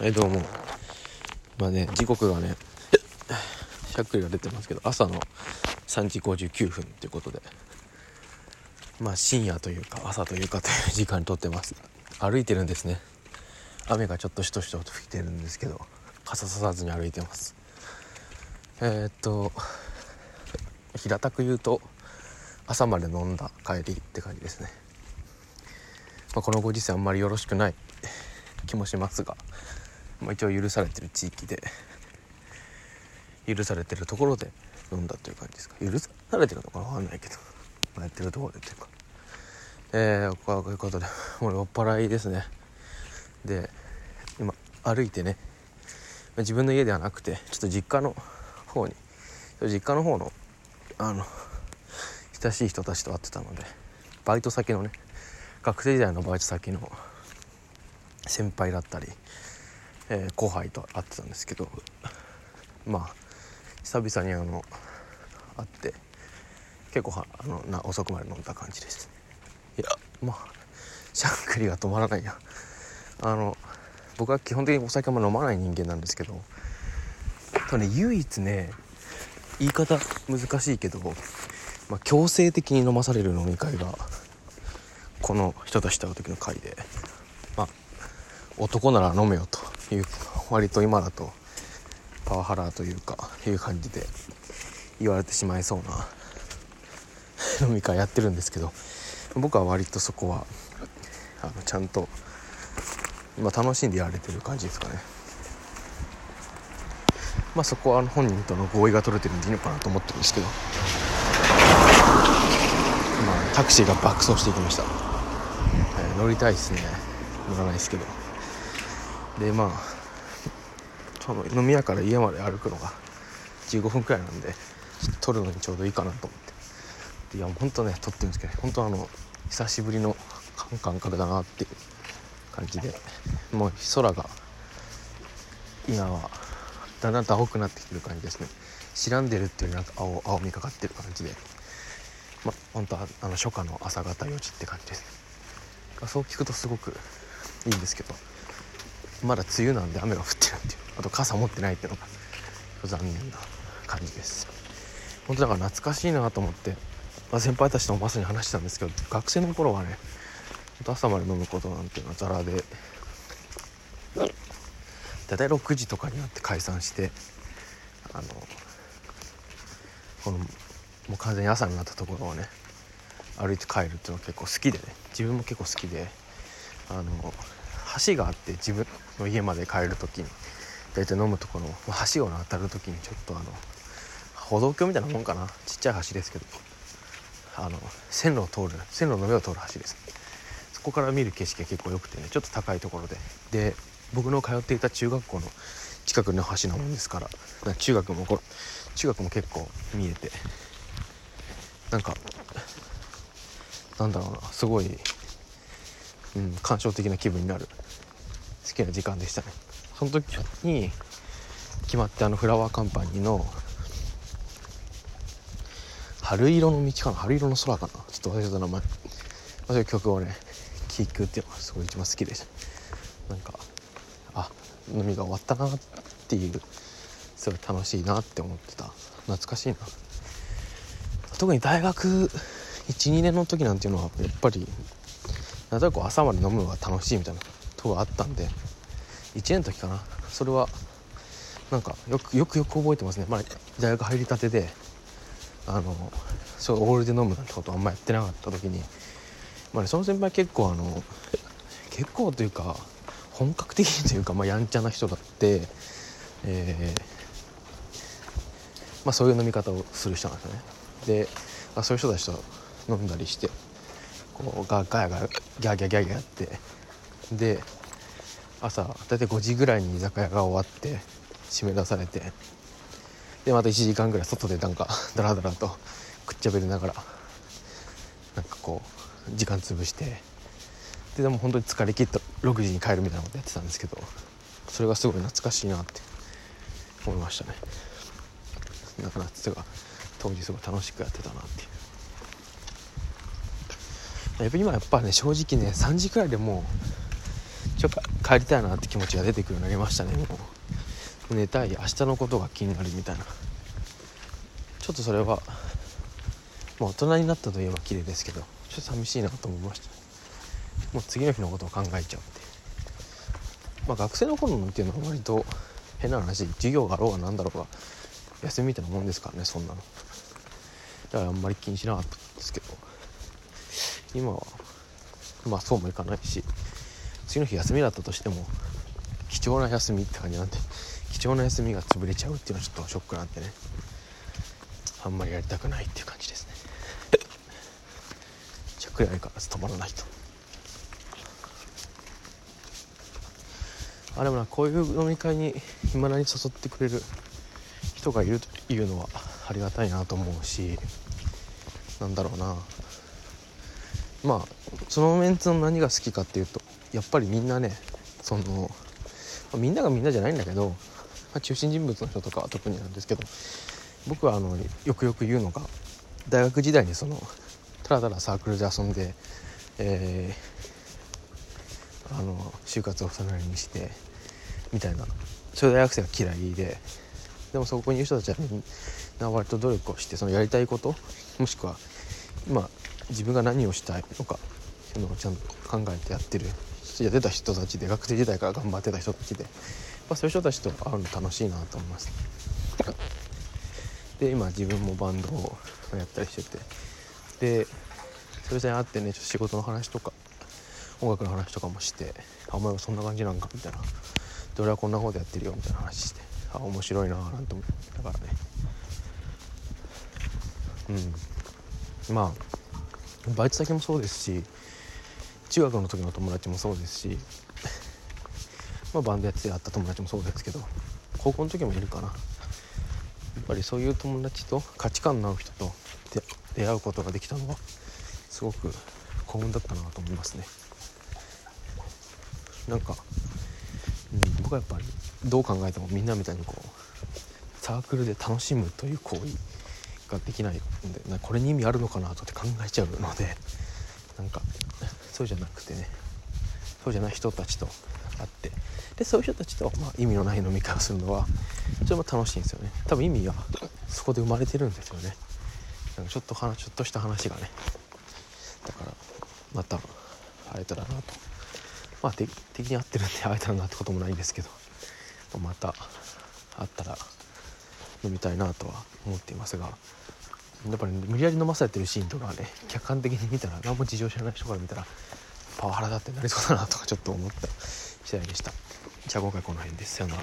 はいどうも。今ね時刻がねしゃっくりが出てますけど朝の3時59分ということで。まあ深夜というか朝というかという時間にとってます。歩いてるんですね。雨がちょっとしとしとと降ってるんですけど傘ささずに歩いてます。えー、っと平たく言うと朝まで飲んだ帰りって感じですね、まあ、このご時世あんまりよろしくない気もしますがまあ、一応許されてる地域で許されてるところで飲んだという感じですか。許されてるのか分かんないけど、まあ、やってるところでというか。えー、こういうことでもう酔っ払いですね。で今歩いてね自分の家ではなくてちょっと実家の方に実家の方のあの親しい人たちと会ってたのでバイト先のね学生時代のバイト先の先輩だったりえー、後輩と会ってたんですけどまあ久々にあの会って結構はあのな遅くまで飲んだ感じです。いやまあしゃっくりが止まらないや。あの僕は基本的にお酒も飲まない人間なんですけどとね唯一ね言い方難しいけど、まあ、強制的に飲まされる飲み会がこの人たちと会う時の会でまあ男なら飲めよと。いう割と今だとパワハラというかいう感じで言われてしまいそうな 飲み会やってるんですけど僕は割とそこはあのちゃんと、まあ、楽しんでやられてる感じですかね。まあそこは本人との合意が取れてるんでいいのかなと思ってるんですけど。まあタクシーが爆走していきました、えー、乗りたいですね。乗らないですけど。でまあその飲み屋から家まで歩くのが15分くらいなんで撮るのにちょうどいいかなと思って。いや本当ね撮ってるんですけど本当あの久しぶりの感覚だなっていう感じでもう空が今はだんだんと青くなってきてる感じですね。白んでるっていうよりなんか青青みかかってる感じでまあ本当はあの初夏の朝方4時って感じです。そう聞くとすごくいいんですけど。まだ梅雨なんで雨が降ってるっていう。あと傘持ってないっていうのが残念な感じです。本当だから懐かしいなと思って、まあ、先輩たちともまさに話したんですけど学生の頃はね朝まで飲むことなんていうのはザラで。大体6時とかになって解散してあのこのもう完全に朝になったところをね歩いて帰るっていうのは結構好きでね。自分も結構好きであの橋があって自分の家まで帰る時に大体飲むところの橋を渡る時にちょっとあの歩道橋みたいなもんかな。ちっちゃい橋ですけどあの線路を通る線路の上を通る橋です。そこから見る景色が結構良くてねちょっと高いところで。で僕の通っていた中学校の近くの橋なもんですから中学も中学も結構見えてなんかなんだろうなすごい、うん、感傷的な気分になる。好きな時間でしたね。その時に決まってあのフラワーカンパニーの春色の道かな？春色の空かな？ちょっと忘れた名前。そういう曲をね聴くっていうのがすごい一番好きでした。なんかあ飲みが終わったなっていうすごい楽しいなって思ってた。懐かしいな。特に大学12年の時なんていうのはやっぱりなんとなく朝まで飲むのが楽しいみたいなとがあったんで1年の時かな。それはなんかよくよくよく覚えてますね。まあ大学入りたてであのそうオールで飲むなんてことあんまやってなかった時にまあねその先輩結構あの結構というか本格的にというか、まあ、やんちゃな人だってえー、まあ、そういう飲み方をする人なんですよね。で、まあ、そういう人たちと飲んだりしてこうガガヤガヤギャーギャーギャーギャーって。で朝大体5時ぐらいに居酒屋が終わって締め出されて。でまた1時間ぐらい外でなんか ダラダラとくっちゃべりながらなんかこう時間潰して。ででも本当に疲れ切った6時に帰るみたいなことやってたんですけどそれがすごい懐かしいなって思いましたね。だから当時すごい楽しくやってたなっていう。今やっぱね正直ね3時くらいでもうちょっと帰りたいなって気持ちが出てくるようになりましたね。もう寝たい明日のことが気になるみたいな。ちょっとそれはもう大人になったといえば綺麗ですけどちょっと寂しいなと思いましたもう次の日のことを考えちゃうってまあ学生の頃のっていうのは割と変な話授業があろうが何だろうが休みみたいなもんですからねそんなの。だからあんまり気にしなかったんですけど今は。まあそうもいかないし。次の日休みだったとしても貴重な休みって感じなんで貴重な休みが潰れちゃうっていうのはちょっとショックなんでね。あんまりやりたくないっていう感じですね。しゃくり相変わら止まらないと。あでもなこういう飲み会にいまだに誘ってくれる人がいるというのはありがたいなと思うしなんだろうな。まあそのメンツの何が好きかっていうとやっぱりみんなねその、まあ、みんながみんなじゃないんだけど、まあ、中心人物の人とかは特になんですけど僕はあのよくよく言うのが大学時代にそのただただサークルで遊んで、えー、あの就活をそれなりにしてみたいな。そういう大学生が嫌いででもそこにいる人たちはみんな割と努力をしてそのやりたいこともしくは今自分が何をしたいのかっていうのをちゃんと考えてやってる。や出た人たちで学生時代から頑張ってた人たちで、まあ、そういう人たちと会うの楽しいなと思います。で今自分もバンドをやったりしてて。でそれに会ってねちょっと仕事の話とか音楽の話とかもして「あお前はそんな感じなんか」みたいな「で俺はこんなことやってるよ」みたいな話して。あ面白いななんて思ったからね。うん。まあバイト先もそうですし中学の時の友達もそうですし まあバンドやって会った友達もそうですけど高校の時もいるかな。やっぱりそういう友達と価値観の合う人と出会うことができたのはすごく幸運だったなと思いますね。なんか、うん、僕はやっぱりどう考えてもみんなみたいにこうサークルで楽しむという行為ができないんでこれに意味あるのかなとって考えちゃうのでなんかそうじゃなくてね。そうじゃない人たちと会って。でそういう人たちと、まあ、意味のない飲み会をするのはそれも楽しいんですよね。多分意味はそこで生まれてるんですよね。なんかちょっと話ちょっとした話がね。だからまた会えたらなと。まあ敵に会ってるんで会えたらなってこともないんですけど。また会ったら飲みたいなとは思っていますが。やっぱり、無理やり飲まされてるシーンとかはね客観的に見たら何も事情知らない人から見たらパワハラだってなりそうだなとかちょっと思った次第でした。じゃあ今回この辺ですさよなら。